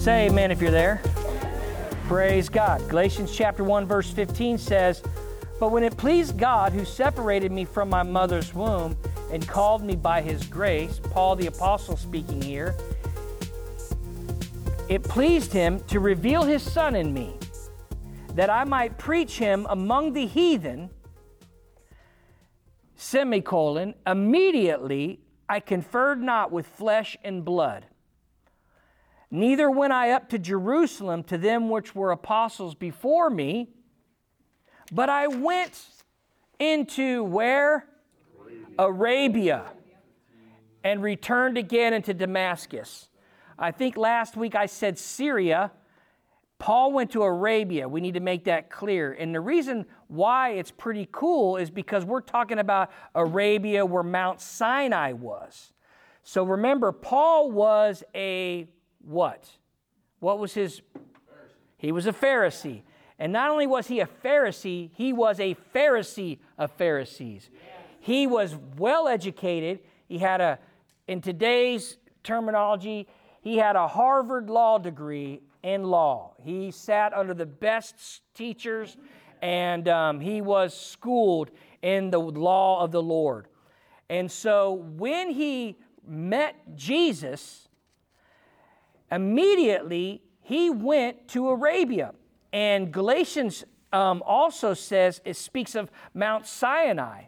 Say amen if you're there. Praise God. Galatians chapter 1 verse 15 says, "But when it pleased God who separated me from my mother's womb and called me by his grace, Paul the apostle speaking here, it pleased him to reveal his son in me, that I might preach him among the heathen." Semicolon, immediately I conferred not with flesh and blood Neither went I up to Jerusalem to them which were apostles before me, but I went into where? Arabia, and returned again into Damascus. I think last week I said Syria. Paul went to Arabia. We need to make that clear. And the reason why it's pretty cool is because we're talking about Arabia where Mount Sinai was. So remember, Paul was a what? What was his? He was a Pharisee. And not only was he a Pharisee, he was a Pharisee of Pharisees. He was well educated. He had a, in today's terminology, he had a Harvard law degree in law. He sat under the best teachers and um, he was schooled in the law of the Lord. And so when he met Jesus, immediately he went to Arabia. And Galatians um, also says it speaks of Mount Sinai.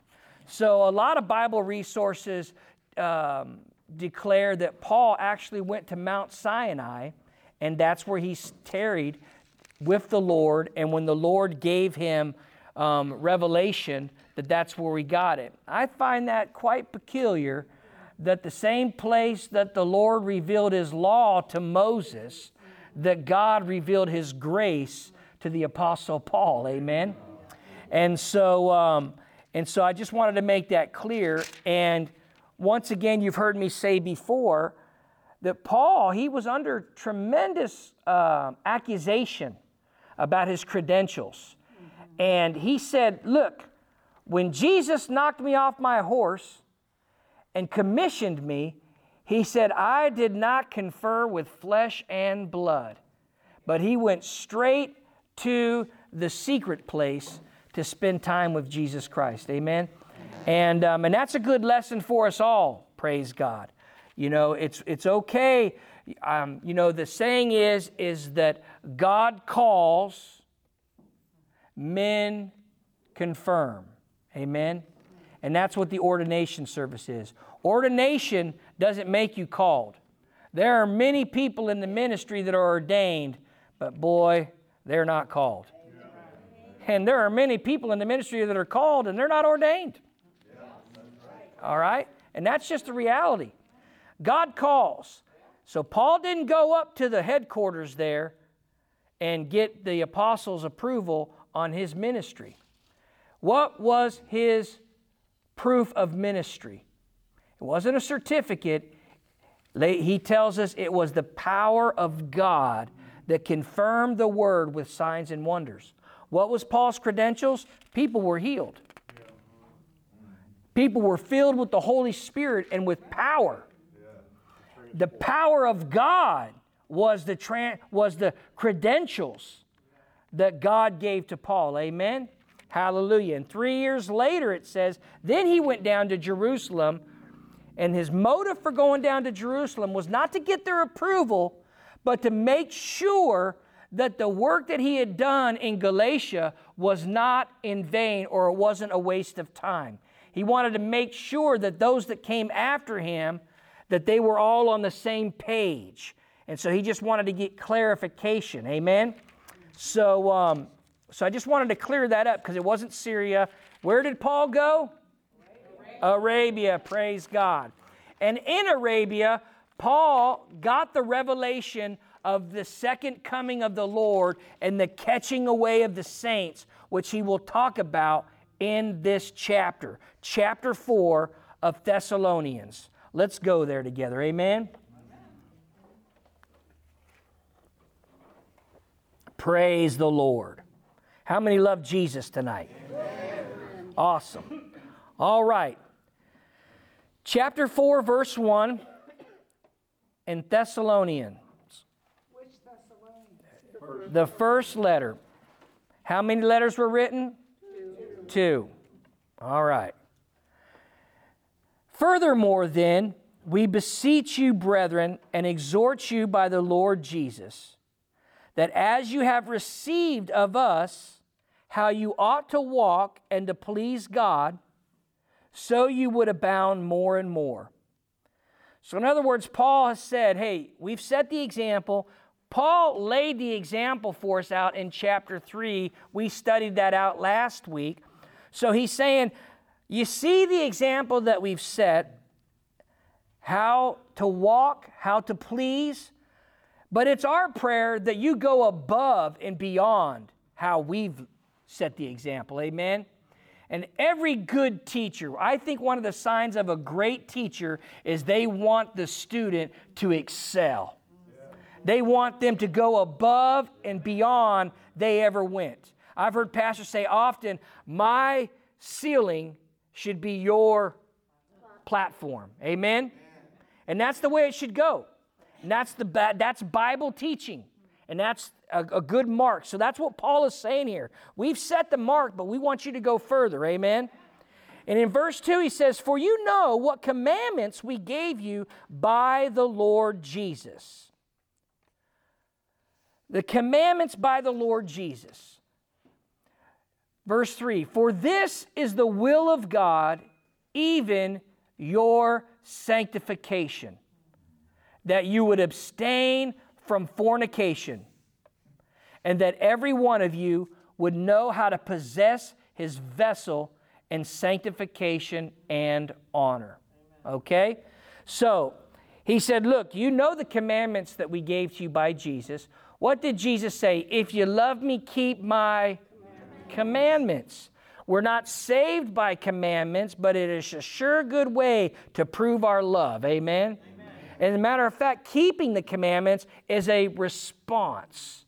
So a lot of Bible resources um, declare that Paul actually went to Mount Sinai, and that's where he tarried with the Lord. And when the Lord gave him um, revelation, that that's where he got it. I find that quite peculiar that the same place that the Lord revealed his law to Moses, that God revealed his grace to the Apostle Paul. Amen. And so, um, and so I just wanted to make that clear. And once again, you've heard me say before that Paul, he was under tremendous uh, accusation about his credentials. And he said, Look, when Jesus knocked me off my horse, and commissioned me, he said, I did not confer with flesh and blood, but he went straight to the secret place to spend time with Jesus Christ. Amen. And, um, and that's a good lesson for us all, praise God. You know, it's, it's okay. Um, you know, the saying is, is that God calls, men confirm. Amen. And that's what the ordination service is. Ordination doesn't make you called. There are many people in the ministry that are ordained, but boy, they're not called. And there are many people in the ministry that are called and they're not ordained. All right? And that's just the reality. God calls. So Paul didn't go up to the headquarters there and get the apostles' approval on his ministry. What was his proof of ministry. It wasn't a certificate. He tells us it was the power of God that confirmed the word with signs and wonders. What was Paul's credentials? People were healed. People were filled with the Holy Spirit and with power. The power of God was the, was the credentials that God gave to Paul. Amen? Hallelujah. And three years later, it says, then he went down to Jerusalem. And his motive for going down to Jerusalem was not to get their approval, but to make sure that the work that he had done in Galatia was not in vain or it wasn't a waste of time. He wanted to make sure that those that came after him that they were all on the same page. And so he just wanted to get clarification. Amen. So um, so I just wanted to clear that up because it wasn't Syria. Where did Paul go? Arabia. Arabia, praise God. And in Arabia, Paul got the revelation of the second coming of the Lord and the catching away of the saints, which he will talk about in this chapter, chapter 4 of Thessalonians. Let's go there together. Amen. Praise the Lord. How many love Jesus tonight? Amen. Awesome. All right. Chapter 4, verse 1 in Thessalonians. Which the The first letter. How many letters were written? Two. Two. All right. Furthermore, then, we beseech you, brethren, and exhort you by the Lord Jesus, that as you have received of us how you ought to walk and to please God, so you would abound more and more. So, in other words, Paul has said, hey, we've set the example. Paul laid the example for us out in chapter 3. We studied that out last week. So, he's saying, you see the example that we've set, how to walk, how to please, but it's our prayer that you go above and beyond how we've set the example. Amen? And every good teacher, I think one of the signs of a great teacher is they want the student to excel. They want them to go above and beyond they ever went. I've heard pastors say often, my ceiling should be your platform. Amen? And that's the way it should go. And that's the that's Bible teaching. And that's a, a, good mark. So that's what Paul is saying here. We've set the mark, but we want you to go further. Amen. And in verse 2, he says, For you know what commandments we gave you by the Lord Jesus. The commandments by the Lord Jesus. Verse 3 For this is the will of God, even your sanctification, that you would abstain from fornication, and that every one of you would know how to possess his vessel in sanctification and honor. Okay? So, he said, Look, you know the commandments that we gave to you by Jesus. What did Jesus say? If you love me, keep my commandments. commandments. We're not saved by commandments, but it is a sure good way to prove our love. Amen? As a matter of fact, keeping the commandments is a response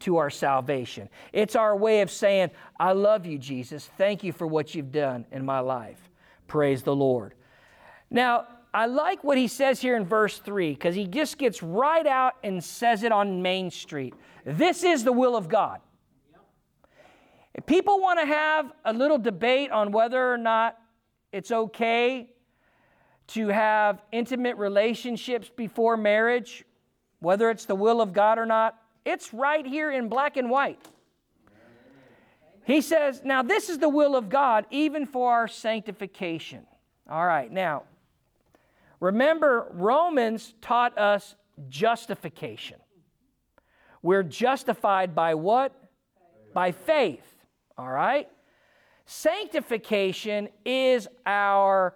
to our salvation. It's our way of saying, I love you, Jesus. Thank you for what you've done in my life. Praise the Lord. Now, I like what he says here in verse 3 because he just gets right out and says it on Main Street. This is the will of God. People want to have a little debate on whether or not it's okay to have intimate relationships before marriage, whether it's the will of God or not, it's right here in black and white. He says, Now, this is the will of God, even for our sanctification. All right, now, remember, Romans taught us justification. We're justified by what? By faith. All right? Sanctification is our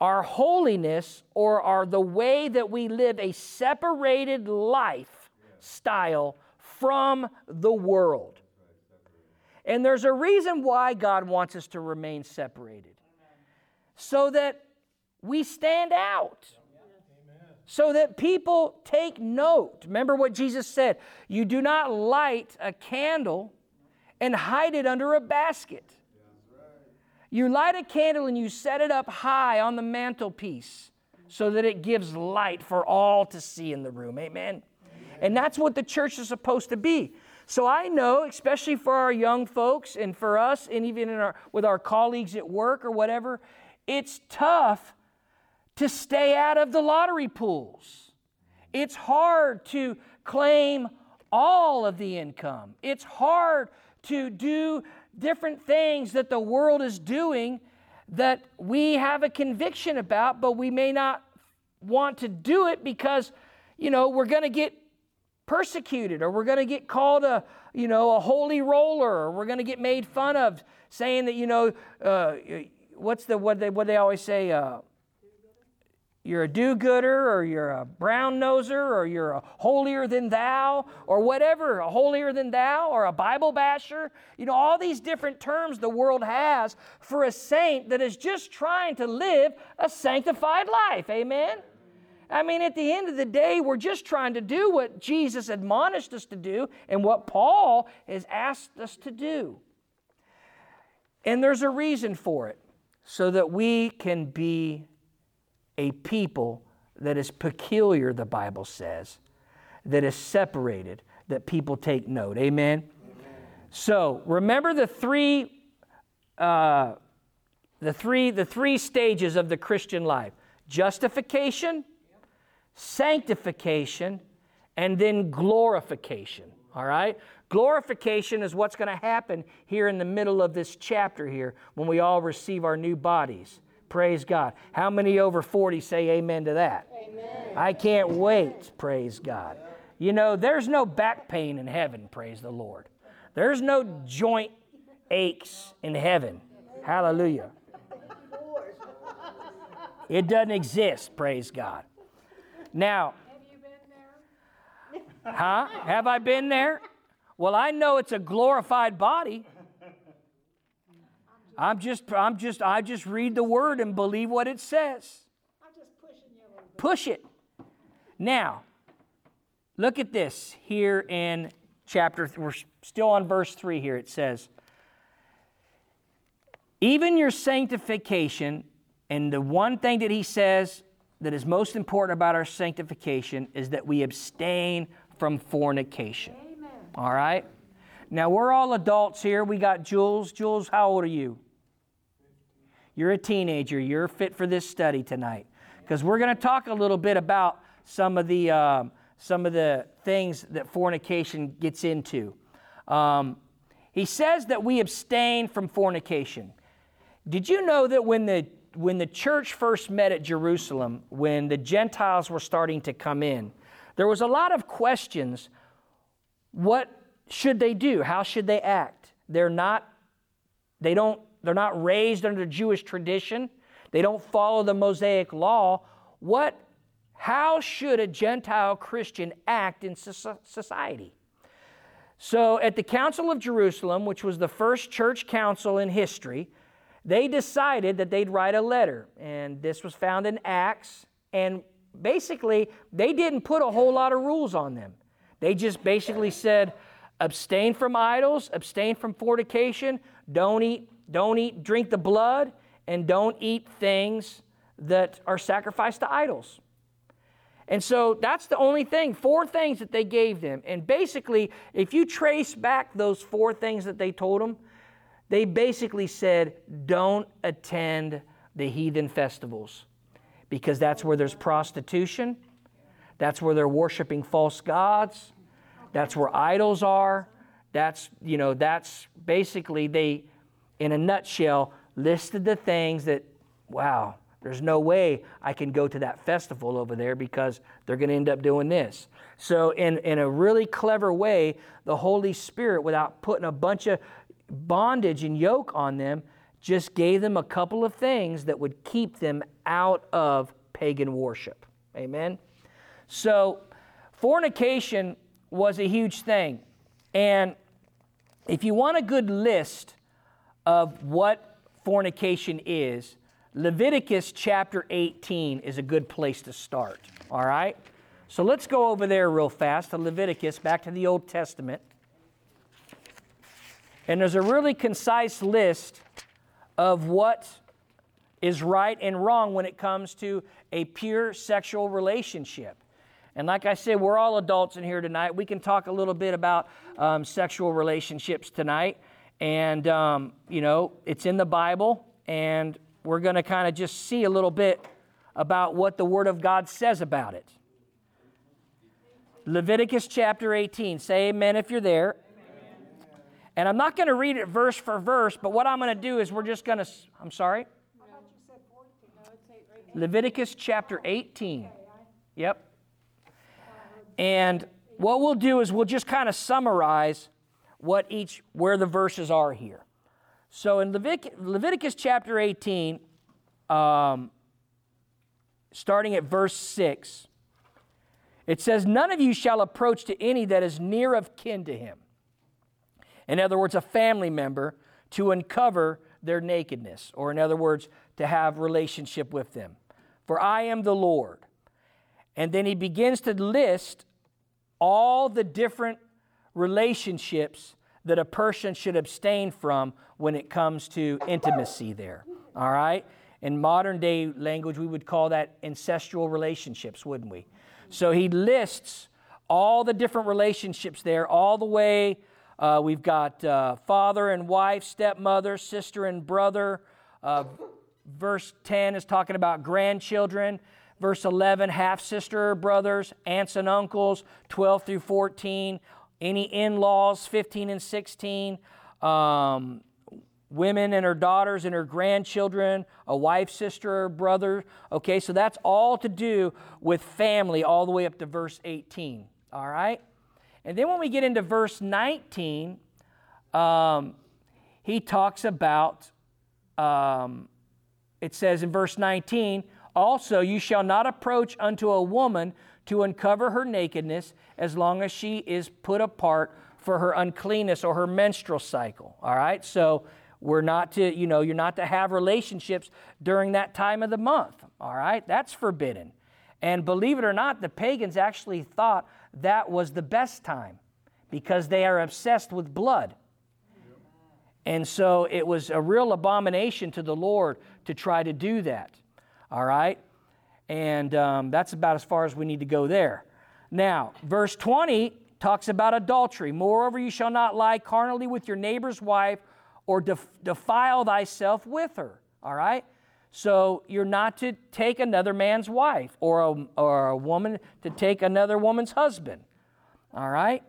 our holiness or our the way that we live a separated lifestyle from the world. And there's a reason why God wants us to remain separated. So that we stand out. So that people take note. Remember what Jesus said you do not light a candle and hide it under a basket. You light a candle and you set it up high on the mantelpiece so that it gives light for all to see in the room. Amen. And that's what the church is supposed to be. So I know, especially for our young folks and for us, and even our, with our colleagues at work or whatever, it's tough to stay out of the lottery pools. It's hard to claim all of the income. It's hard to do different things that the world is doing that we have a conviction about, but we may not want to do it because, you know, we're going to get persecuted or we're going to get called a, you know, a holy roller or we're going to get made fun of saying that, you know, uh, what's the, what they, what they always say, uh, you're a do gooder, or you're a brown noser, or you're a holier than thou, or whatever, a holier than thou, or a Bible basher. You know, all these different terms the world has for a saint that is just trying to live a sanctified life. Amen? I mean, at the end of the day, we're just trying to do what Jesus admonished us to do and what Paul has asked us to do. And there's a reason for it, so that we can be a people that is peculiar, the Bible says, that is separated. that people take note. Amen. So remember the three, uh, the three, the three stages of the Christian life: justification, sanctification, and then glorification. All right? Glorification is what's going to happen here in the middle of this chapter here when we all receive our new bodies. Praise God. How many over 40 say amen to that? Amen. I can't wait. Praise God. You know, there's no back pain in heaven, praise the Lord. There's no joint aches in heaven. Hallelujah. It doesn't exist, praise God. Now, huh? Have I been there? Well, I know it's a glorified body. I'm just, I'm just, I just read the word and believe what it says. Push it. Now, look at this here in chapter, we're still on verse 3 here. It says, Even your sanctification, and the one thing that he says that is most important about our sanctification is that we abstain from fornication. Amen. All right? Now, we're all adults here. We got Jules. Jules, how old are you? You're a teenager. You're fit for this study tonight because we're going to talk a little bit about some of the um, some of the things that fornication gets into. Um, he says that we abstain from fornication. Did you know that when the when the church first met at Jerusalem, when the Gentiles were starting to come in, there was a lot of questions. What should they do? How should they act? They're not, they don't, they're not raised under Jewish tradition. They don't follow the Mosaic law. What, how should a Gentile Christian act in society? So, at the Council of Jerusalem, which was the first church council in history, they decided that they'd write a letter, and this was found in Acts. And basically, they didn't put a whole lot of rules on them. They just basically said, abstain from idols, abstain from fornication, don't eat, don't eat, drink the blood, and don't eat things that are sacrificed to idols. And so that's the only thing, four things that they gave them. And basically, if you trace back those four things that they told them, they basically said, don't attend the heathen festivals because that's where there's prostitution, that's where they're worshiping false gods, that's where idols are. That's, you know, that's basically they, in a nutshell, listed the things that, wow, there's no way I can go to that festival over there because they're going to end up doing this. So, in, in a really clever way, the Holy Spirit, without putting a bunch of bondage and yoke on them, just gave them a couple of things that would keep them out of pagan worship. Amen? So, fornication was a huge thing. And if you want a good list of what fornication is, Leviticus chapter 18 is a good place to start. All right? So let's go over there real fast to Leviticus, back to the Old Testament. And there's a really concise list of what is right and wrong when it comes to a pure sexual relationship. And like I said, we're all adults in here tonight. We can talk a little bit about um, sexual relationships tonight. And, um, you know, it's in the Bible, and we're going to kind of just see a little bit about what the Word of God says about it. Leviticus chapter 18. Say amen if you're there. And I'm not going to read it verse for verse, but what I'm going to do is we're just going to, I'm sorry? Leviticus chapter 18. Yep. And what we'll do is we'll just kind of summarize what each, where the verses are here. So in Levit- Leviticus chapter 18, um, starting at verse 6, it says, None of you shall approach to any that is near of kin to him in other words, a family member, to uncover their nakedness, or in other words, to have relationship with them. For I am the Lord. And then he begins to list all the different relationships that a person should abstain from when it comes to intimacy there. All right? In modern day language, we would call that ancestral relationships, wouldn't we? So he lists all the different relationships there, all the way. Uh, we've got uh, father and wife, stepmother, sister and brother. Uh, verse 10 is talking about grandchildren. Verse 11, half sister brothers, aunts and uncles. 12 through 14, any in laws, 15 and 16. Um, women and her daughters and her grandchildren, a wife, sister, or brother. Okay, so that's all to do with family all the way up to verse 18. All right? And then when we get into verse 19, um, he talks about, um, it says in verse 19, also you shall not approach unto a woman to uncover her nakedness as long as she is put apart for her uncleanness or her menstrual cycle. All right? So we're not to, you know, you're not to have relationships during that time of the month. All right? That's forbidden. And believe it or not, the pagans actually thought that was the best time because they are obsessed with blood. And so it was a real abomination to the Lord to try to do that. All right? And um, that's about as far as we need to go there. Now, verse 20 talks about adultery. Moreover, you shall not lie carnally with your neighbor's wife or def- defile thyself with her. All right? So you're not to take another man's wife or a, or a woman to take another woman's husband. All right?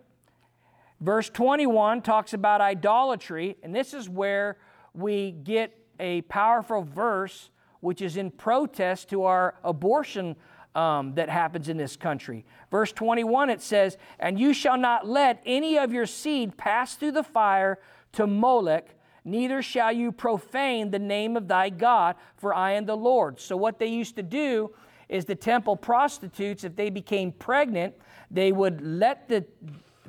Verse 21 talks about idolatry, and this is where we get a powerful verse which is in protest to our abortion um, that happens in this country. Verse 21 it says, And you shall not let any of your seed pass through the fire to Molech neither shall you profane the name of thy God, for I am the Lord. So, what they used to do is the temple prostitutes, if they became pregnant, they would let the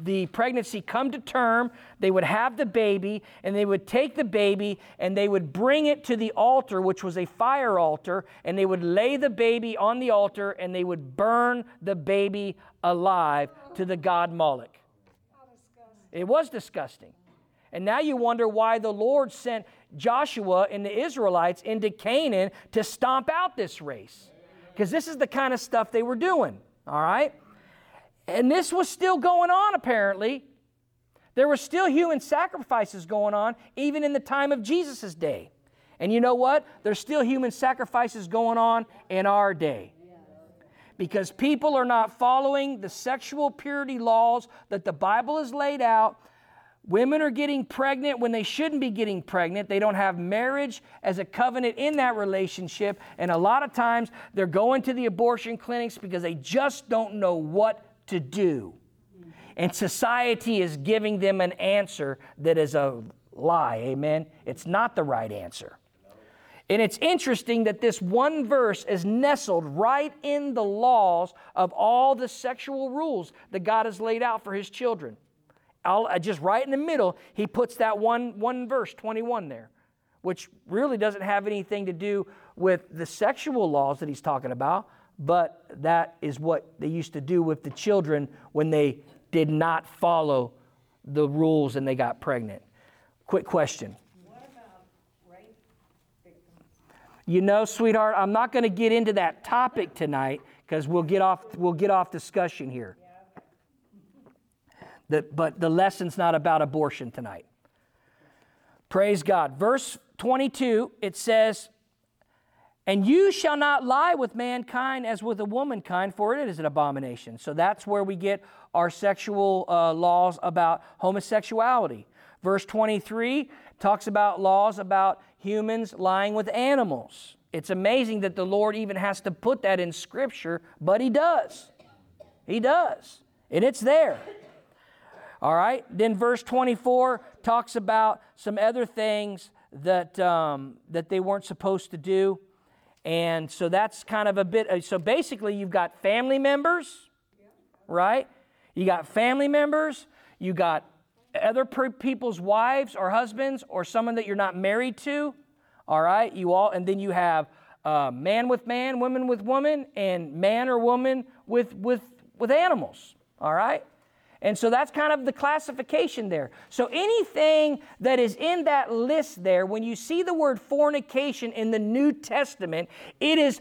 the pregnancy come to term, they would have the baby, and they would take the baby and they would bring it to the altar, which was a fire altar, and they would lay the baby on the altar and they would burn the baby alive to the god Moloch. It was disgusting. And now you wonder why the Lord sent Joshua and the Israelites into Canaan to stomp out this race. Because this is the kind of stuff they were doing, all right? And this was still going on, apparently. There were still human sacrifices going on, even in the time of Jesus' day. And you know what? There's still human sacrifices going on in our day. Because people are not following the sexual purity laws that the Bible has laid out Women are getting pregnant when they shouldn't be getting pregnant. They don't have marriage as a covenant in that relationship. And a lot of times they're going to the abortion clinics because they just don't know what to do. And society is giving them an answer that is a lie. Amen? It's not the right answer. And it's interesting that this one verse is nestled right in the laws of all the sexual rules that God has laid out for his children. I'll, uh, just right in the middle, he puts that one, one verse, 21 there, which really doesn't have anything to do with the sexual laws that he's talking about, but that is what they used to do with the children when they did not follow the rules and they got pregnant. Quick question. You know, sweetheart, I'm not going to get into that topic tonight because we'll get off we'll get off discussion here. The, but the lesson's not about abortion tonight. Praise God. Verse 22, it says, And you shall not lie with mankind as with a womankind, for it is an abomination. So that's where we get our sexual uh, laws about homosexuality. Verse 23 talks about laws about humans lying with animals. It's amazing that the Lord even has to put that in Scripture, but He does. He does. And it's there. All right. Then verse 24 talks about some other things that, um, that they weren't supposed to do. And so that's kind of a bit. Uh, so basically, you've got family members, right? You got family members. You got other people's wives or husbands or someone that you're not married to. All right. You all, and then you have uh, man with man, woman with woman, and man or woman with with with animals. All right. And so that's kind of the classification there. So anything that is in that list there, when you see the word fornication in the New Testament, it is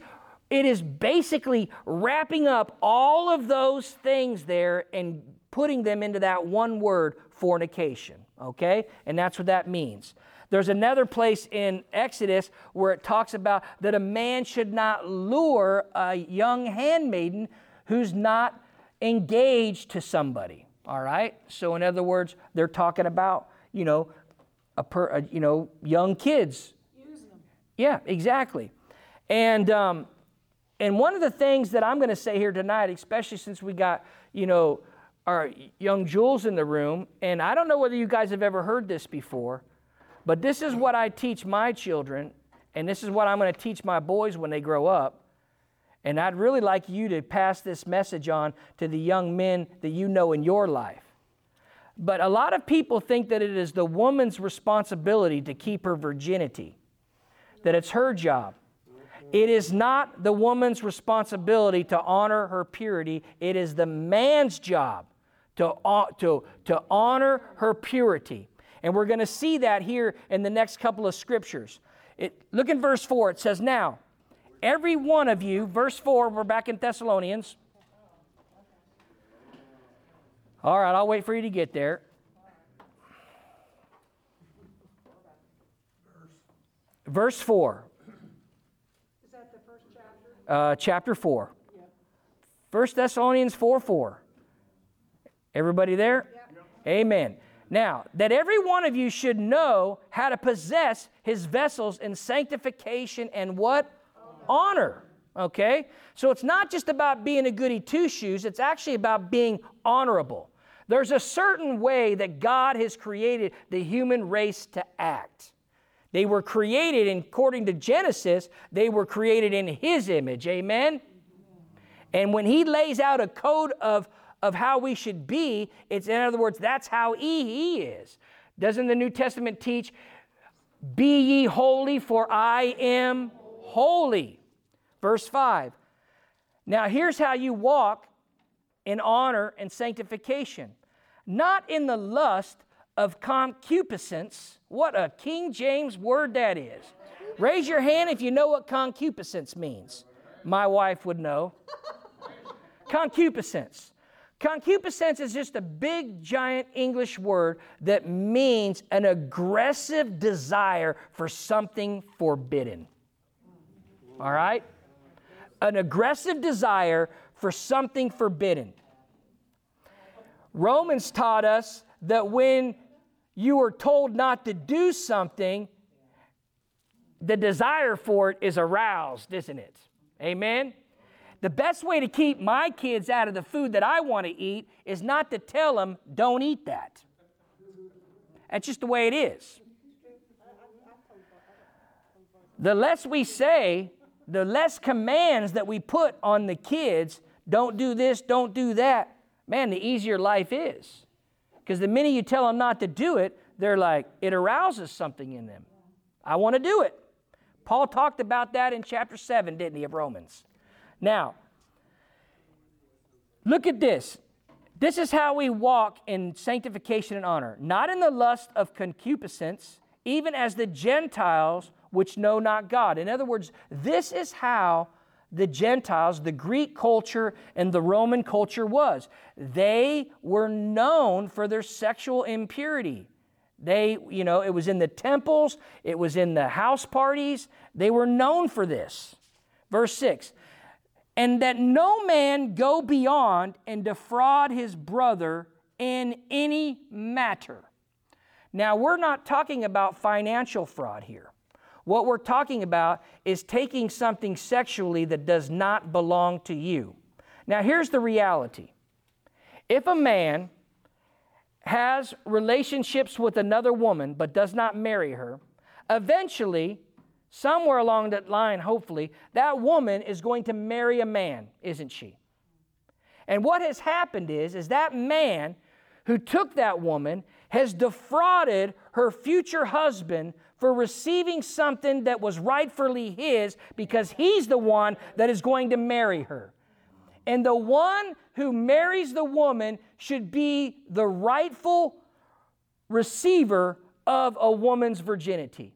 it is basically wrapping up all of those things there and putting them into that one word, fornication. Okay? And that's what that means. There's another place in Exodus where it talks about that a man should not lure a young handmaiden who's not engaged to somebody. All right? So, in other words, they're talking about, you know, a, per, a you know, young kids. Yeah, exactly. And, um, and one of the things that I'm going to say here tonight, especially since we got, you know, our young Jules in the room, and I don't know whether you guys have ever heard this before, but this is what I teach my children, and this is what I'm going to teach my boys when they grow up. And I'd really like you to pass this message on to the young men that you know in your life. But a lot of people think that it is the woman's responsibility to keep her virginity, that it's her job. It is not the woman's responsibility to honor her purity, it is the man's job to, uh, to, to honor her purity. And we're going to see that here in the next couple of scriptures. It, look in verse 4. It says, Now, every one of you, verse 4, we're back in Thessalonians. All right, I'll wait for you to get there. Verse 4. Is that the first chapter? Uh, chapter 4. Yep. 1 Thessalonians 4 4. Everybody there? Amen. Now, that every one of you should know how to possess his vessels in sanctification and what? Honor. Okay? So it's not just about being a goody two shoes, it's actually about being honorable. There's a certain way that God has created the human race to act. They were created, according to Genesis, they were created in His image. Amen? And when He lays out a code of of how we should be. It's, in other words, that's how he, he is. Doesn't the New Testament teach, Be ye holy, for I am holy? Verse 5. Now, here's how you walk in honor and sanctification not in the lust of concupiscence. What a King James word that is. Raise your hand if you know what concupiscence means. My wife would know. concupiscence. Concupiscence is just a big, giant English word that means an aggressive desire for something forbidden. All right? An aggressive desire for something forbidden. Romans taught us that when you are told not to do something, the desire for it is aroused, isn't it? Amen? The best way to keep my kids out of the food that I want to eat is not to tell them, don't eat that. That's just the way it is. The less we say, the less commands that we put on the kids don't do this, don't do that man, the easier life is. Because the minute you tell them not to do it, they're like, it arouses something in them. I want to do it. Paul talked about that in chapter 7, didn't he, of Romans? Now, look at this. This is how we walk in sanctification and honor, not in the lust of concupiscence, even as the Gentiles which know not God. In other words, this is how the Gentiles, the Greek culture, and the Roman culture was. They were known for their sexual impurity. They, you know, it was in the temples, it was in the house parties. They were known for this. Verse 6 and that no man go beyond and defraud his brother in any matter. Now, we're not talking about financial fraud here. What we're talking about is taking something sexually that does not belong to you. Now, here's the reality if a man has relationships with another woman but does not marry her, eventually somewhere along that line, hopefully, that woman is going to marry a man, isn't she? And what has happened is, is that man who took that woman has defrauded her future husband for receiving something that was rightfully his because he's the one that is going to marry her. And the one who marries the woman should be the rightful receiver of a woman's virginity.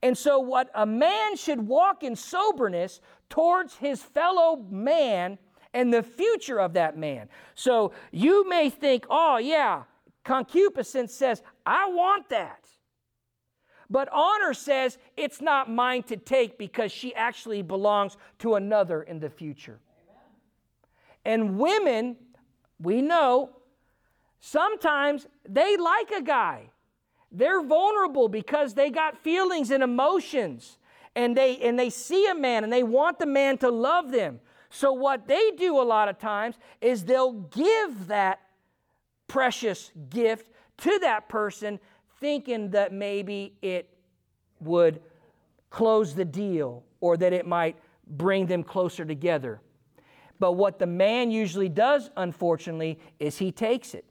And so, what a man should walk in soberness towards his fellow man and the future of that man. So, you may think, oh, yeah, concupiscence says, I want that. But honor says it's not mine to take because she actually belongs to another in the future. And women, we know, sometimes they like a guy. They're vulnerable because they got feelings and emotions. And they and they see a man and they want the man to love them. So what they do a lot of times is they'll give that precious gift to that person thinking that maybe it would close the deal or that it might bring them closer together. But what the man usually does, unfortunately, is he takes it.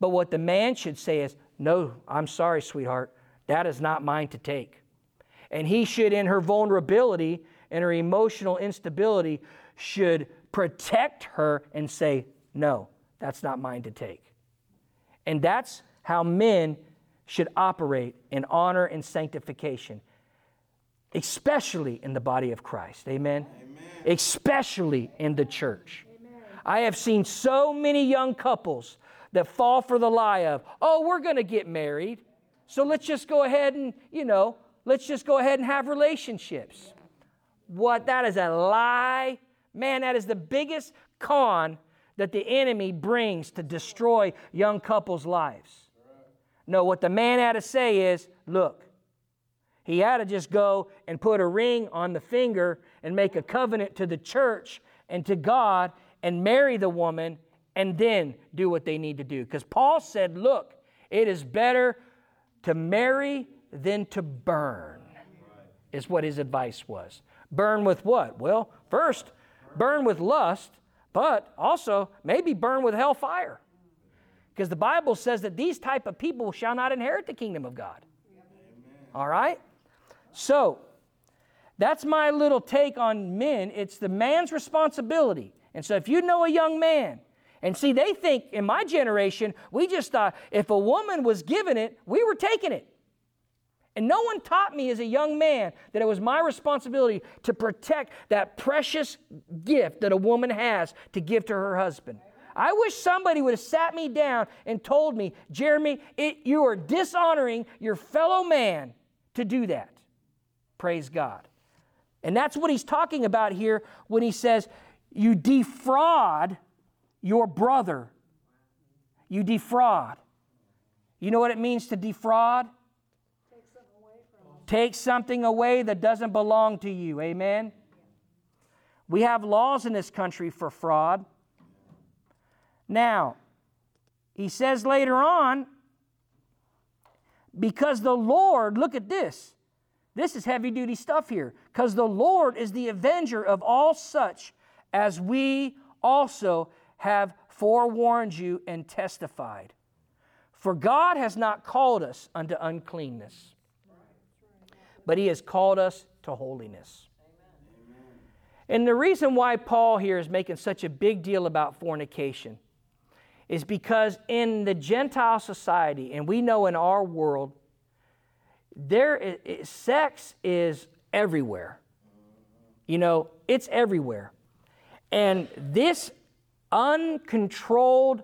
But what the man should say is, No, I'm sorry, sweetheart. That is not mine to take. And he should, in her vulnerability and her emotional instability, should protect her and say, No, that's not mine to take. And that's how men should operate in honor and sanctification, especially in the body of Christ. Amen? Amen. Especially in the church. Amen. I have seen so many young couples that fall for the lie of, oh, we're going to get married. So let's just go ahead and, you know, let's just go ahead and have relationships. What? That is a lie. Man, that is the biggest con that the enemy brings to destroy young couples' lives. No, what the man had to say is look, he had to just go and put a ring on the finger and make a covenant to the church and to God and marry the woman and then do what they need to do. Because Paul said, look, it is better to marry than to burn, is what his advice was. Burn with what? Well, first, burn with lust, but also maybe burn with hellfire. Because the bible says that these type of people shall not inherit the kingdom of god. Amen. all right? So that's my little take on men. It's the man's responsibility. And so if you know a young man and see they think in my generation we just thought if a woman was given it we were taking it and no one taught me as a young man that it was my responsibility to protect that precious gift that a woman has to give to her husband I wish somebody would have sat me down and told me, Jeremy, it, you are dishonoring your fellow man to do that. Praise God. And that's what he's talking about here when he says, You defraud your brother. You defraud. You know what it means to defraud? Take something away, that doesn't belong to you. Amen? We have laws in this country for fraud. Now, he says later on, because the Lord, look at this. This is heavy duty stuff here. Because the Lord is the avenger of all such, as we also have forewarned you and testified. For God has not called us unto uncleanness, but He has called us to holiness. And the reason why Paul here is making such a big deal about fornication is because in the Gentile society, and we know in our world, there is, sex is everywhere. You know, it's everywhere. And this uncontrolled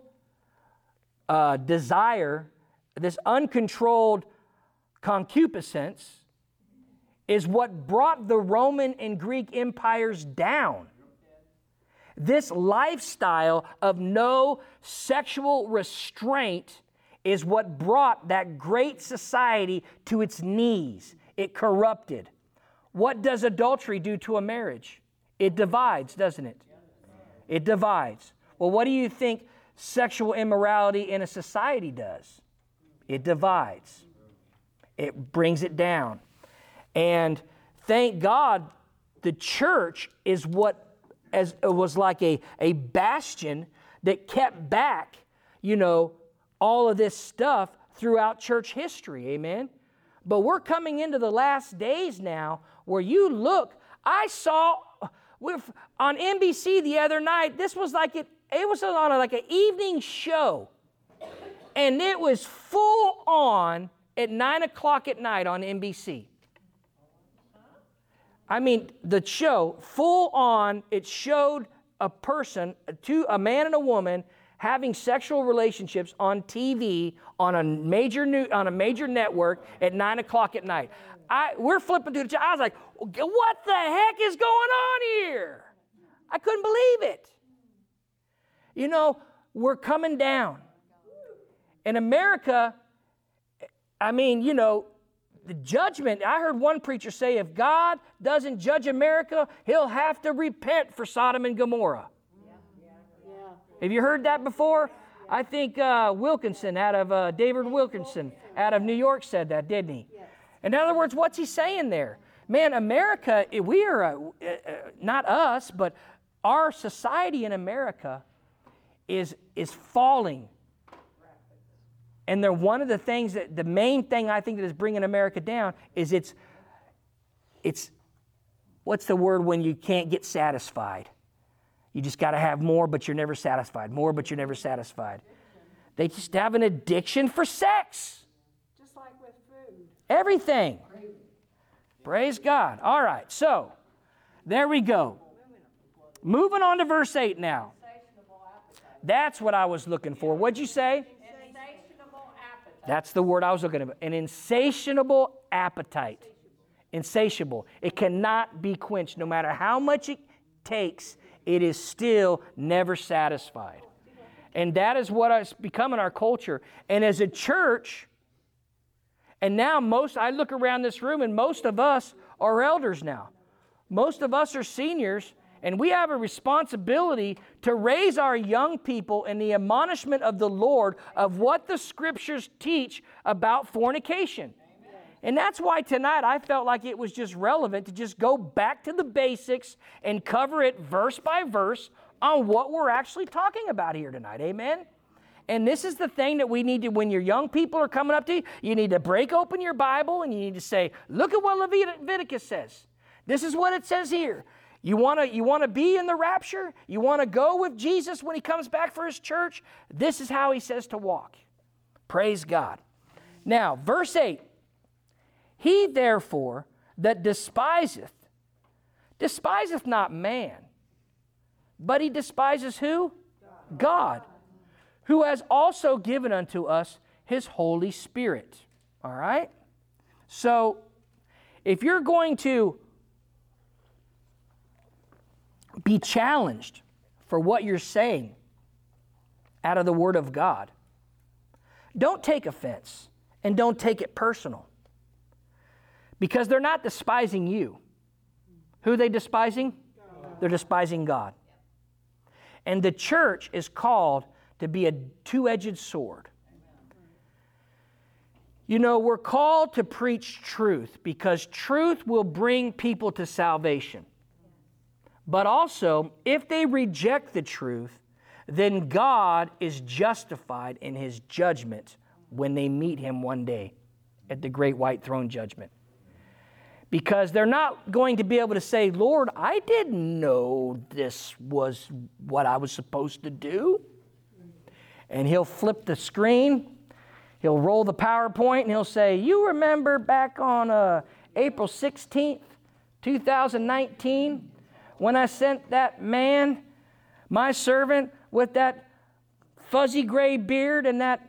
uh, desire, this uncontrolled concupiscence, is what brought the Roman and Greek empires down. This lifestyle of no sexual restraint is what brought that great society to its knees. It corrupted. What does adultery do to a marriage? It divides, doesn't it? It divides. Well, what do you think sexual immorality in a society does? It divides, it brings it down. And thank God the church is what as it was like a, a bastion that kept back, you know, all of this stuff throughout church history. Amen. But we're coming into the last days now where you look, I saw with, on NBC the other night, this was like it, it was on a, like an evening show. And it was full on at nine o'clock at night on NBC. I mean, the show, full on, it showed a person, two, a man and a woman, having sexual relationships on TV on a major new, on a major network at nine o'clock at night. I, we're flipping through the. I was like, "What the heck is going on here?" I couldn't believe it. You know, we're coming down. In America, I mean, you know, the judgment. I heard one preacher say if God doesn't judge America, he'll have to repent for Sodom and Gomorrah. Yeah. Yeah. Have you heard that before? I think uh, Wilkerson, out of uh, David Wilkerson, out of New York, said that, didn't he? In other words, what's he saying there? Man, America, we are, a, uh, not us, but our society in America is, is falling and they're one of the things that the main thing I think that is bringing America down is it's it's what's the word when you can't get satisfied? You just got to have more, but you're never satisfied. More, but you're never satisfied. They just have an addiction for sex. Just like with food. Everything. Praise God. All right, so there we go. Moving on to verse 8 now. That's what I was looking for. What'd you say? That's the word I was looking at. An insatiable appetite. Insatiable. It cannot be quenched. No matter how much it takes, it is still never satisfied. And that is what has become in our culture. And as a church, and now most, I look around this room and most of us are elders now. Most of us are seniors and we have a responsibility to raise our young people in the admonishment of the Lord of what the scriptures teach about fornication. And that's why tonight I felt like it was just relevant to just go back to the basics and cover it verse by verse on what we're actually talking about here tonight. Amen? And this is the thing that we need to, when your young people are coming up to you, you need to break open your Bible and you need to say, look at what Leviticus says. This is what it says here. You want to you want to be in the rapture? You want to go with Jesus when he comes back for his church? This is how he says to walk. Praise God. Now, verse 8. He therefore that despiseth despiseth not man, but he despises who? God. Who has also given unto us his Holy Spirit. All right? So, if you're going to be challenged for what you're saying out of the Word of God. Don't take offense and don't take it personal because they're not despising you. Who are they despising? God. They're despising God. And the church is called to be a two edged sword. You know, we're called to preach truth because truth will bring people to salvation. But also, if they reject the truth, then God is justified in his judgment when they meet him one day at the great white throne judgment. Because they're not going to be able to say, Lord, I didn't know this was what I was supposed to do. And he'll flip the screen, he'll roll the PowerPoint, and he'll say, You remember back on uh, April 16th, 2019? When I sent that man, my servant, with that fuzzy gray beard and that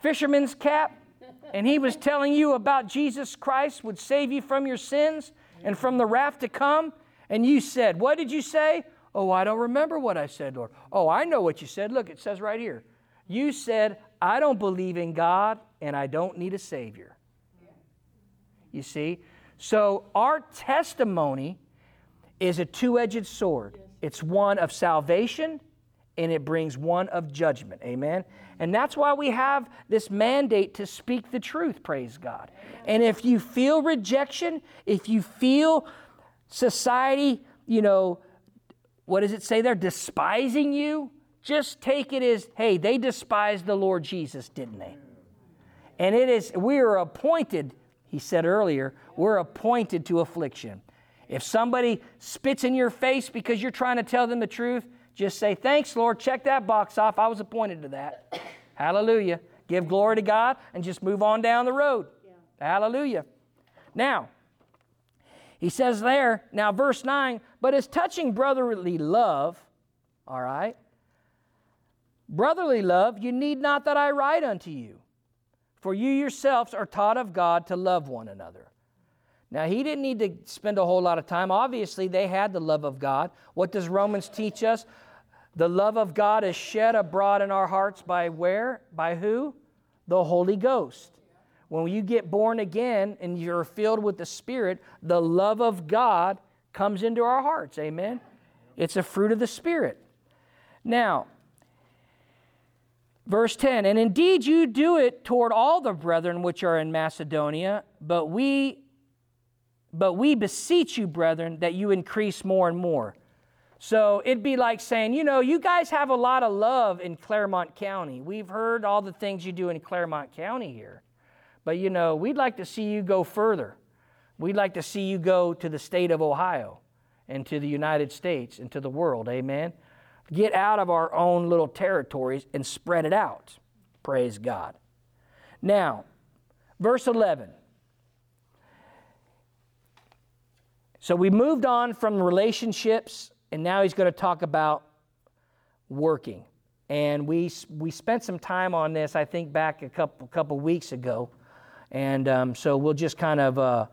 fisherman's cap, and he was telling you about Jesus Christ would save you from your sins and from the wrath to come, and you said, What did you say? Oh, I don't remember what I said, Lord. Oh, I know what you said. Look, it says right here. You said, I don't believe in God and I don't need a Savior. You see? So, our testimony is a two edged sword. It's one of salvation and it brings one of judgment. Amen. And that's why we have this mandate to speak the truth, praise God. And if you feel rejection, if you feel society, you know, what does it say there, despising you, just take it as, hey, they despised the Lord Jesus, didn't they? And it is, we are appointed, he said earlier, we're appointed to affliction. If somebody spits in your face because you're trying to tell them the truth, just say, Thanks, Lord. Check that box off. I was appointed to that. Hallelujah. Give glory to God and just move on down the road. Yeah. Hallelujah. Now, He says there, now verse 9, but as touching brotherly love, all right, brotherly love, you need not that I write unto you, for you yourselves are taught of God to love one another. Now, he didn't need to spend a whole lot of time. Obviously, they had the love of God. What does Romans teach us? The love of God is shed abroad in our hearts by where? By who? The Holy Ghost. When you get born again and you're filled with the Spirit, the love of God comes into our hearts. Amen? It's a fruit of the Spirit. Now, verse 10 And indeed you do it toward all the brethren which are in Macedonia, but we but we beseech you, brethren, that you increase more and more. So it'd be like saying, you know, you guys have a lot of love in Clermont County. We've heard all the things you do in Clermont County here. But, you know, we'd like to see you go further. We'd like to see you go to the state of Ohio and to the United States and to the world. Amen. Get out of our own little territories and spread it out. Praise God. Now, verse 11. So we moved on from relationships, and now he's going to talk about working. And we, we spent some time on this, I think, back a couple, couple weeks ago. And um, so we'll just kind of, uh,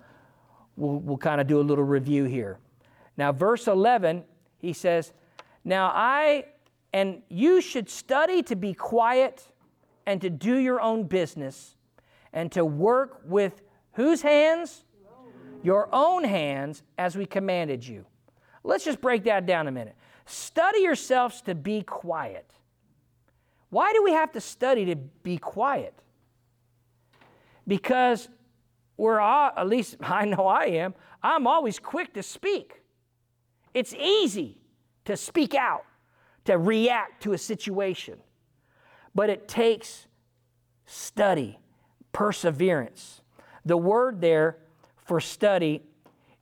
we'll, we'll kind of do a little review here. Now, verse 11, he says, Now I, and you should study to be quiet and to do your own business and to work with whose hands? Your own hands as we commanded you. Let's just break that down a minute. Study yourselves to be quiet. Why do we have to study to be quiet? Because we're all, at least I know I am, I'm always quick to speak. It's easy to speak out, to react to a situation. But it takes study, perseverance. The word there for study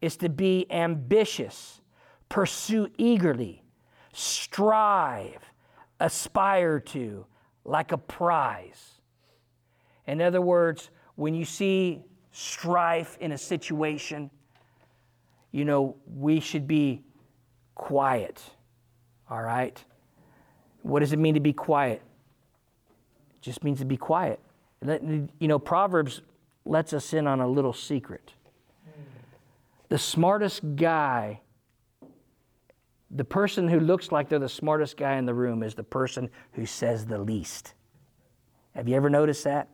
is to be ambitious, pursue eagerly, strive, aspire to, like a prize. In other words, when you see strife in a situation, you know, we should be quiet. All right? What does it mean to be quiet? Just means to be quiet. You know, Proverbs lets us in on a little secret the smartest guy, the person who looks like they're the smartest guy in the room is the person who says the least. Have you ever noticed that?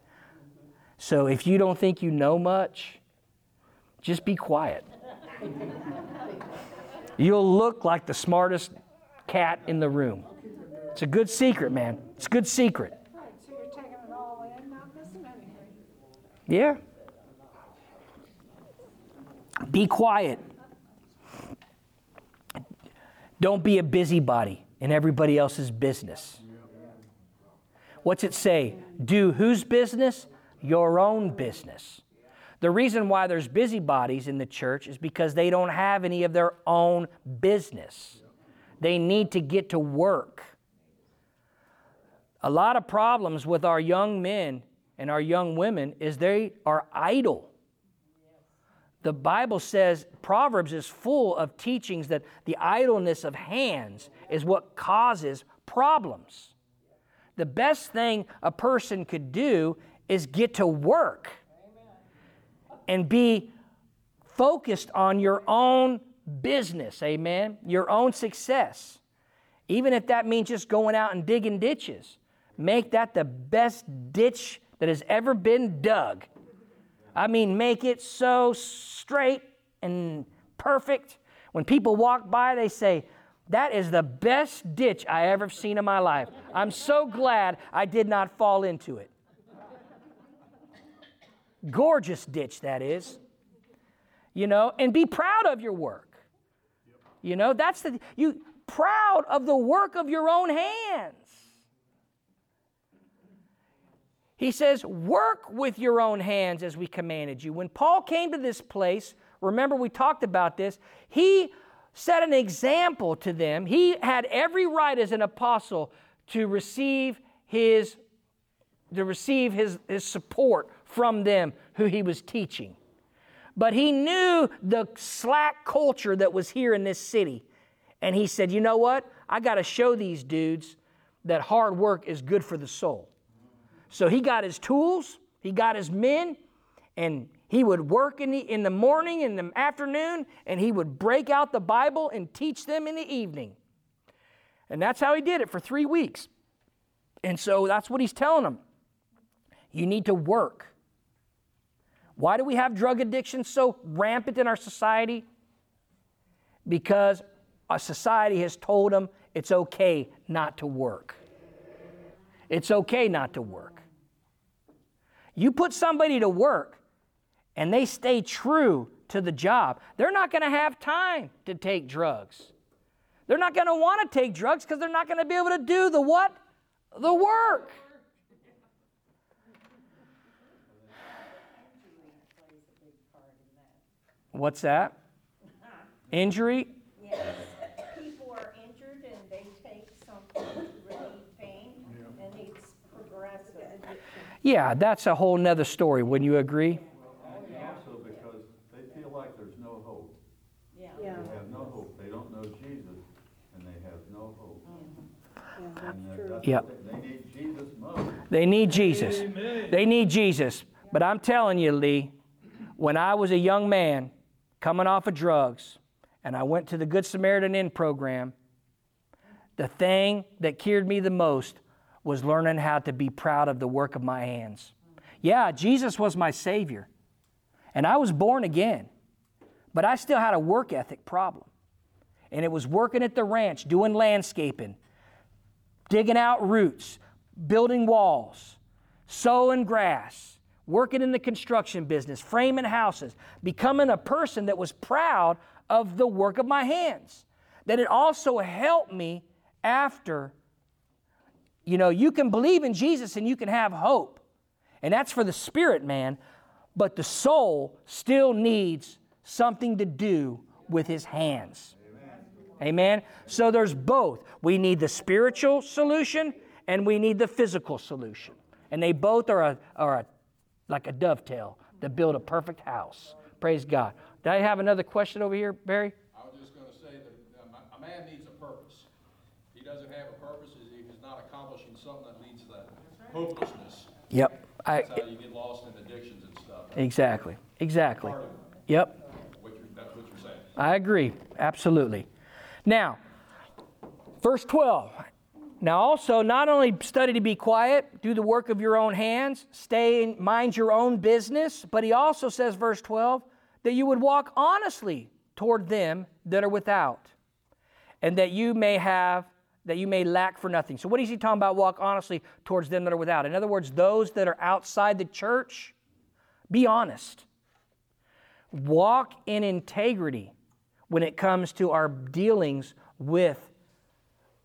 So if you don't think you know much, just be quiet. You'll look like the smartest cat in the room. It's a good secret, man. It's a good secret. Right, so you're taking it all in, not missing anything. Yeah. Be quiet. Don't be a busybody in everybody else's business. What's it say? Do whose business? Your own business. The reason why there's busybodies in the church is because they don't have any of their own business. They need to get to work. A lot of problems with our young men and our young women is they are idle the Bible says Proverbs is full of teachings that the idleness of hands is what causes problems. The best thing a person could do is get to work and be focused on your own business, amen? Your own success. Even if that means just going out and digging ditches, make that the best ditch that has ever been dug I mean, make it so straight and perfect. When people walk by, they say, That is the best ditch I ever seen in my life. I'm so glad I did not fall into it. Gorgeous ditch, that is. You know, and be proud of your work. You know, that's the, you, proud of the work of your own hands. He says, Work with your own hands as we commanded you. When Paul came to this place, remember we talked about this, he set an example to them. He had every right as an apostle to receive his to receive his, his support from them who he was teaching. But he knew the slack culture that was here in this city. And he said, You know what? I got to show these dudes that hard work is good for the soul. So he got his tools, he got his men, and he would work in the, in the morning, in the afternoon, and he would break out the Bible and teach them in the evening. And that's how he did it for three weeks. And so that's what he's telling them. You need to work. Why do we have drug addiction so rampant in our society? Because our society has told them it's okay not to work. It's okay not to work. You put somebody to work and they stay true to the job, they're not going to have time to take drugs. They're not going to want to take drugs because they're not going to be able to do the what? The work. What's that? Injury? Yes, people are injured and they take something to relieve pain, and it's progressive. Yeah, that's a whole nother story. Wouldn't you agree? And also because they feel like there's no hope. Yeah. They have no hope. They don't know Jesus, and they have no hope. And uh, that's Yep. they, they need Jesus most. They need Jesus. They need Jesus. But I'm telling you, Lee, when I was a young man coming off of drugs and I went to the Good Samaritan Inn program, the thing that cured me the most was learning how to be proud of the work of my hands. Yeah, Jesus was my Savior, and I was born again, but I still had a work ethic problem. And it was working at the ranch, doing landscaping, digging out roots, building walls, sowing grass, working in the construction business, framing houses, becoming a person that was proud of the work of my hands. That it also helped me after. You know, you can believe in Jesus and you can have hope. And that's for the spirit man, but the soul still needs something to do with his hands. Amen. So there's both. We need the spiritual solution and we need the physical solution. And they both are, a, are a, like a dovetail to build a perfect house. Praise God. Did I have another question over here, Barry? I was just gonna say that um, a man needs a purpose. If he doesn't have a purpose, if he's not accomplishing something that leads to hopelessness, Yep. I, how you get lost in addictions and stuff. exactly. Exactly. Yep. what that's what you're saying. I agree. Absolutely. Now, verse 12. Now, also, not only study to be quiet, do the work of your own hands, stay and mind your own business, but he also says, verse 12, that you would walk honestly toward them that are without, and that you may have, that you may lack for nothing. So, what is he talking about? Walk honestly towards them that are without. In other words, those that are outside the church, be honest. Walk in integrity when it comes to our dealings with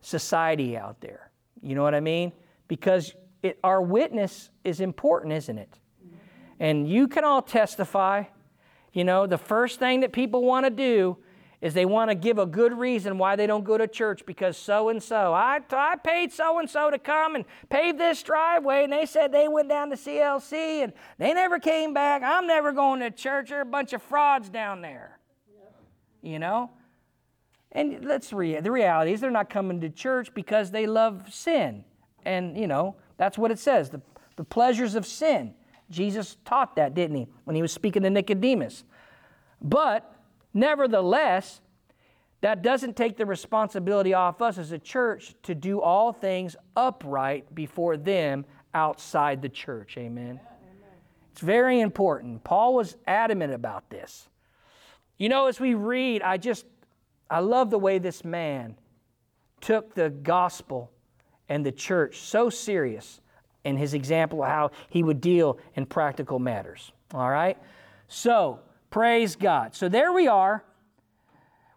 society out there. You know what I mean? Because it, our witness is important, isn't it? And you can all testify. You know, the first thing that people want to do is they want to give a good reason why they don't go to church because so and so. I I paid so and so to come and pave this driveway, and they said they went down to CLC and they never came back. I'm never going to church. There are a bunch of frauds down there. You know? And let's re- the reality is they're not coming to church because they love sin. And, you know, that's what it says the, the pleasures of sin. Jesus taught that, didn't he, when he was speaking to Nicodemus? But, nevertheless, that doesn't take the responsibility off us as a church to do all things upright before them outside the church. Amen. It's very important. Paul was adamant about this. You know, as we read, I just, I love the way this man took the gospel and the church so serious in his example of how he would deal in practical matters. All right? So, praise God. So, there we are.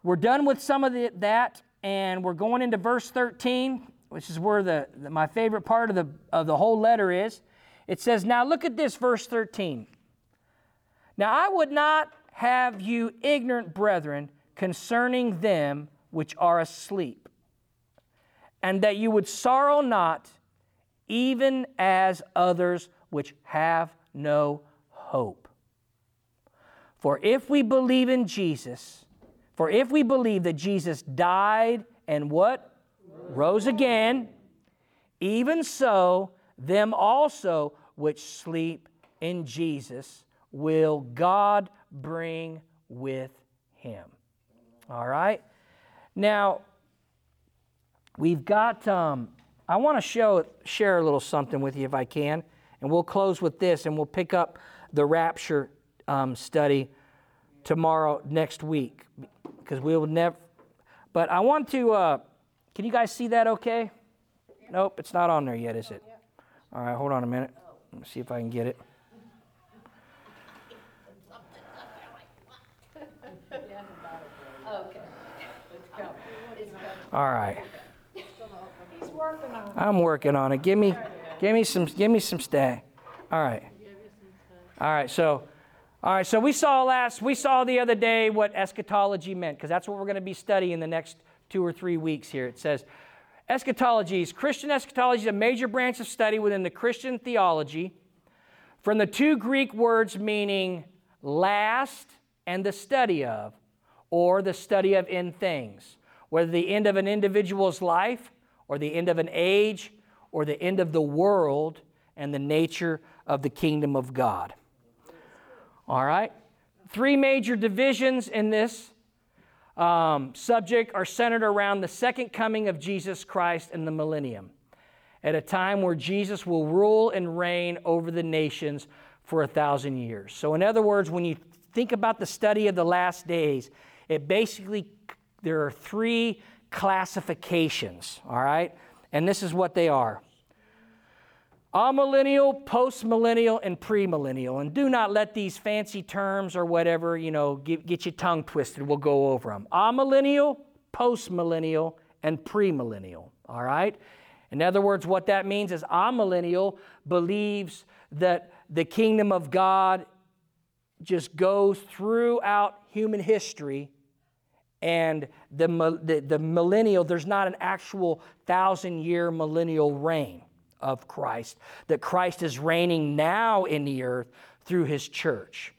We're done with some of the, that, and we're going into verse 13, which is where the, the, my favorite part of the, of the whole letter is. It says, Now look at this, verse 13. Now I would not have you ignorant, brethren, concerning them which are asleep, and that you would sorrow not, even as others which have no hope. For if we believe in Jesus, for if we believe that Jesus died and what? Rose again, even so, them also which sleep in Jesus will God bring with him. All right? Now, we've got, um, I want to show, share a little something with you if I can, and we'll close with this and we'll pick up the rapture um, study tomorrow, next week, because we will never, but I want to, uh, can you guys see that okay? Nope, it's not on there yet, is it? All right, hold on a minute. Let me see if I can get it. All right. He's working on. I'm working on it. Give me, give me some, give me some stay. All right. All right. So, all right. So we saw last, we saw the other day what eschatology meant because that's what we're going to be studying the next two or three weeks here. It says, eschatology is Christian eschatology is a major branch of study within the Christian theology, from the two Greek words meaning last and the study of, or the study of in things whether the end of an individual's life, or the end of an age, or the end of the world and the nature of the kingdom of God. All right? Three major divisions in this um, subject are centered around the second coming of Jesus Christ and the millennium, at a time where Jesus will rule and reign over the nations for a thousand years. So, in other words, when you think about the study of the last days, it basically there are three classifications, all right? And this is what they are amillennial, postmillennial, and premillennial. And do not let these fancy terms or whatever, you know, get, get your tongue twisted. We'll go over them. Amillennial, postmillennial, and premillennial, all right? In other words, what that means is amillennial believes that the kingdom of God just goes throughout human history and the, the, the, millennial, there's not an actual thousand year millennial reign of Christ, that Christ is reigning now in the earth through his church.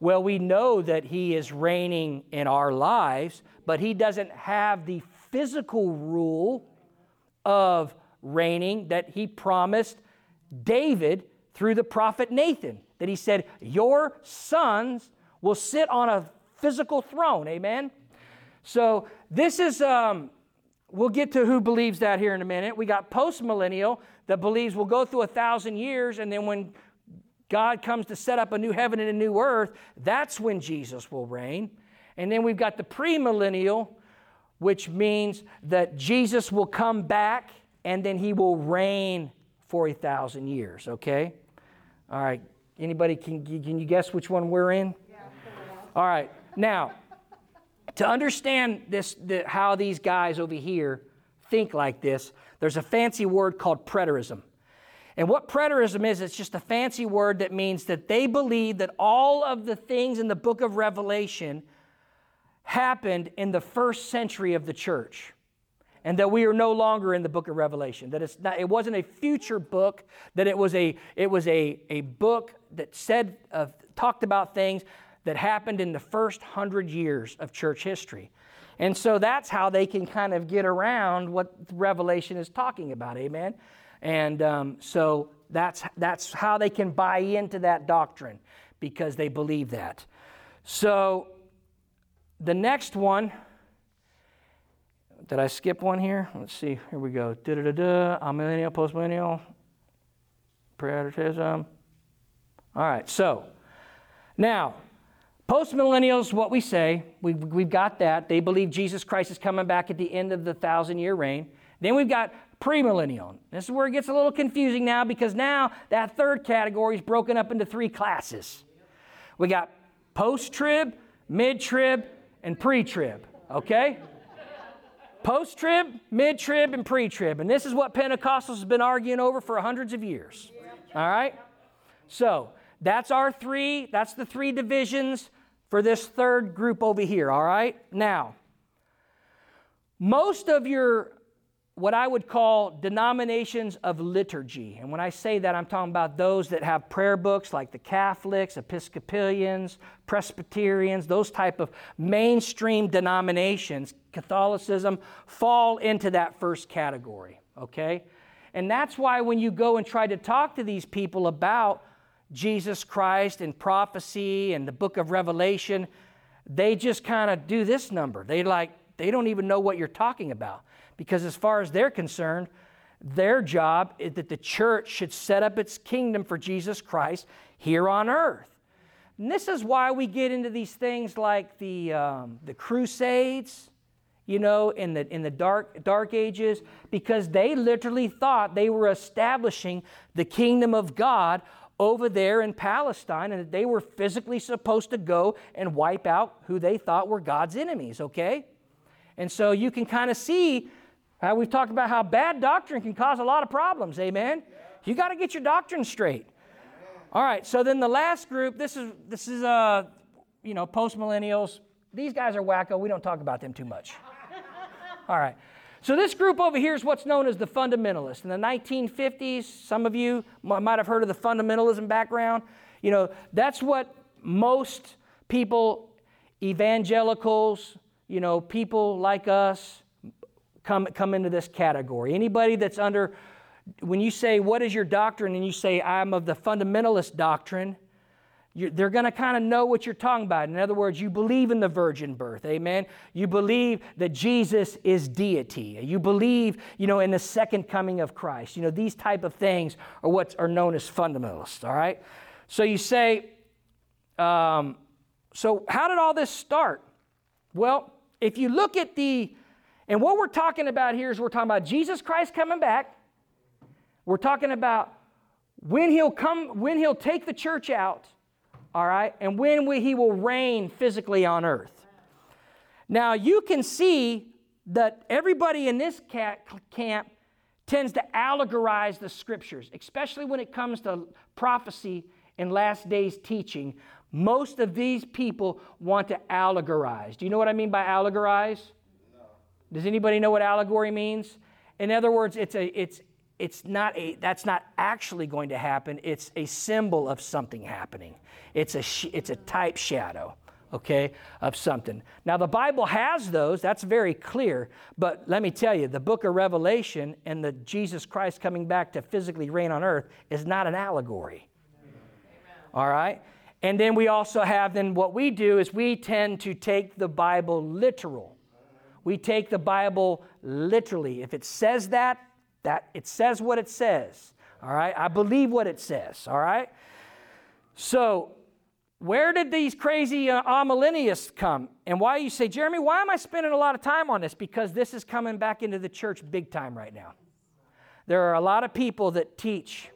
Well, we know that he is reigning in our lives, but he doesn't have the physical rule of reigning that he promised David through the prophet Nathan, that he said, Your sons will sit on a physical throne. Amen? So this is, um, we'll get to who believes that here in a minute. We got postmillennial that believes we'll go through a thousand years, and then when God comes to set up a new heaven and a new earth, that's when Jesus will reign. And then we've got the premillennial, which means that Jesus will come back and then he will reign for a thousand years, okay? All right. Anybody, can, can you guess which one we're in? Yeah. All right. Now, to understand this, the, how these guys over here think like this, there's a fancy word called preterism. And what preterism is, it's just a fancy word that means that they believe that all of the things in the book of Revelation happened in the first century of the church. And that we are no longer in the book of Revelation. That it's not, it wasn't a future book, that it was a, it was a, a book that said, uh, talked about things that happened in the first hundred years of church history. And so that's how they can kind of get around what Revelation is talking about, amen? And um, so that's, that's how they can buy into that doctrine because they believe that. So the next one, did I skip one here? Let's see, here we go. Da da da da, amillennial, postmillennial, preterism. All right, so now Postmillennials, what we say, we've, we've got that. They believe Jesus Christ is coming back at the end of the thousand year reign. Then we've got premillennial. This is where it gets a little confusing now because now that third category is broken up into three classes. We got post trib, mid trib, and pre trib. Okay? Post trib, mid trib, and pre trib. And this is what Pentecostals have been arguing over for hundreds of years. All right? So that's our three, that's the three divisions for this third group over here, all right? Now, most of your what I would call denominations of liturgy. And when I say that, I'm talking about those that have prayer books like the Catholics, Episcopalians, Presbyterians, those type of mainstream denominations, Catholicism, fall into that first category, okay? And that's why when you go and try to talk to these people about Jesus Christ and prophecy and the book of Revelation, they just kind of do this number. They like they don't even know what you're talking about because as far as they're concerned, their job is that the church should set up its kingdom for Jesus Christ here on earth. And this is why we get into these things like the, um, the Crusades, you know, in the, in the dark, dark ages, because they literally thought they were establishing the kingdom of God over there in Palestine and that they were physically supposed to go and wipe out who they thought were God's enemies, okay? And so you can kind of see how we've talked about how bad doctrine can cause a lot of problems, amen? You got to get your doctrine straight. All right, so then the last group, this is this is uh, you know, post millennials. These guys are wacko. We don't talk about them too much. All right. So this group over here is what's known as the fundamentalists. In the 1950s, some of you might have heard of the fundamentalism background. You know, that's what most people, evangelicals, you know, people like us, come, come into this category. Anybody that's under, when you say, What is your doctrine? and you say, I'm of the fundamentalist doctrine, they're going to kind of know what you're talking about. In other words, you believe in the virgin birth, amen? You believe that Jesus is deity. You believe, you know, in the second coming of Christ. You know, these type of things are what are known as fundamentalists, all right? So you say, um, so how did all this start? Well, if you look at the, and what we're talking about here is we're talking about Jesus Christ coming back. We're talking about when he'll come, when he'll take the church out all right, and when we, he will reign physically on earth. Now, you can see that everybody in this camp tends to allegorize the scriptures, especially when it comes to prophecy and last days teaching. Most of these people want to allegorize. Do you know what I mean by allegorize? No. Does anybody know what allegory means? In other words, it's a it's it's not a that's not actually going to happen. It's a symbol of something happening. It's a it's a type shadow okay of something. Now the bible has those that's very clear but let me tell you the book of revelation and the jesus christ coming back to physically reign on earth is not an allegory. Amen. all right? And then we also have then what we do is we tend to take the bible literal. We take the bible literally. If it says that that it says what it says. All right? I believe what it says. All right? So, where did these crazy uh, amillennialists come? And why you say, Jeremy, why am I spending a lot of time on this? Because this is coming back into the church big time right now. There are a lot of people that teach,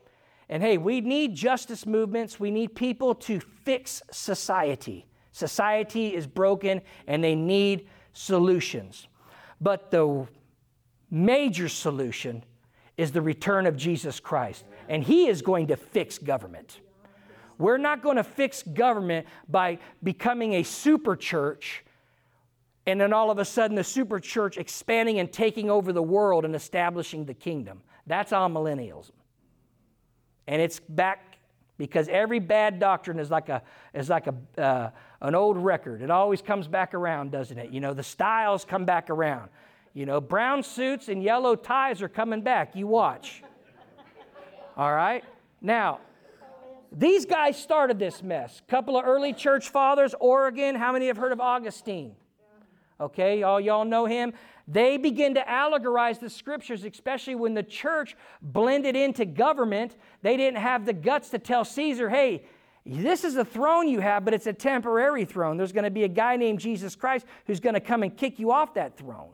and hey, we need justice movements. We need people to fix society. Society is broken and they need solutions. But the major solution is the return of Jesus Christ. And He is going to fix government. We're not going to fix government by becoming a super church and then all of a sudden the super church expanding and taking over the world and establishing the kingdom. That's amillennialism. And it's back because every bad doctrine is like a is like a uh, an old record. It always comes back around, doesn't it? You know, the styles come back around. You know, brown suits and yellow ties are coming back. You watch. All right? Now, these guys started this mess. A couple of early church fathers, Origen. How many have heard of Augustine? Okay, all y'all know him. They begin to allegorize the scriptures, especially when the church blended into government. They didn't have the guts to tell Caesar, hey, this is a throne you have, but it's a temporary throne. There's going to be a guy named Jesus Christ who's going to come and kick you off that throne.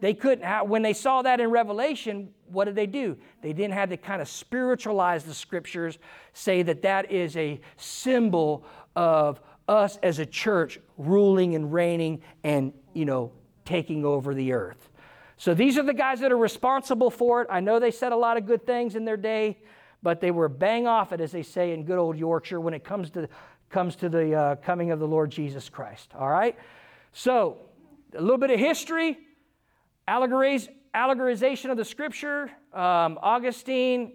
They couldn't have, when they saw that in Revelation, what did they do? They didn't have to kind of spiritualize the scriptures, say that that is a symbol of us as a church ruling and reigning and, you know, taking over the earth. So these are the guys that are responsible for it. I know they said a lot of good things in their day, but they were bang off it, as they say in good old Yorkshire, when it comes to, comes to the uh, coming of the Lord Jesus Christ. All right? So, a little bit of history Allegories allegorization of the scripture, um, Augustine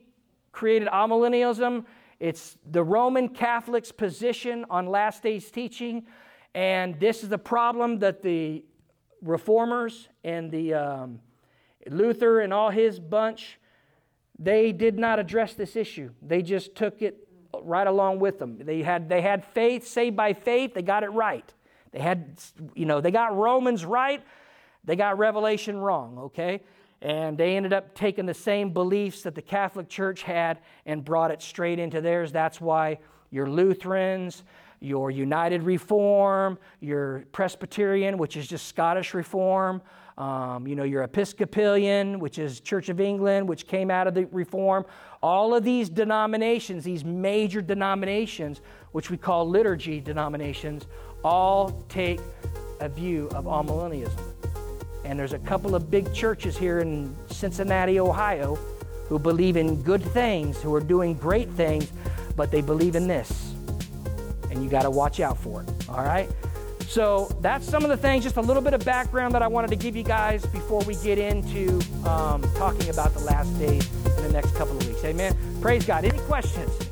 created amillennialism. It's the Roman Catholics' position on last days teaching. And this is the problem that the reformers and the um, Luther and all his bunch, they did not address this issue. They just took it right along with them. They had, they had faith, saved by faith, they got it right. They had, you know, they got Romans right, they got Revelation wrong, okay? And they ended up taking the same beliefs that the Catholic Church had and brought it straight into theirs. That's why your Lutherans, your United Reform, your Presbyterian, which is just Scottish Reform, um, you know, your Episcopalian, which is Church of England, which came out of the Reform. All of these denominations, these major denominations, which we call liturgy denominations, all take a view of amillennialism. And there's a couple of big churches here in Cincinnati, Ohio, who believe in good things, who are doing great things, but they believe in this. And you got to watch out for it. All right? So that's some of the things, just a little bit of background that I wanted to give you guys before we get into um, talking about the last days in the next couple of weeks. Amen. Praise God. Any questions?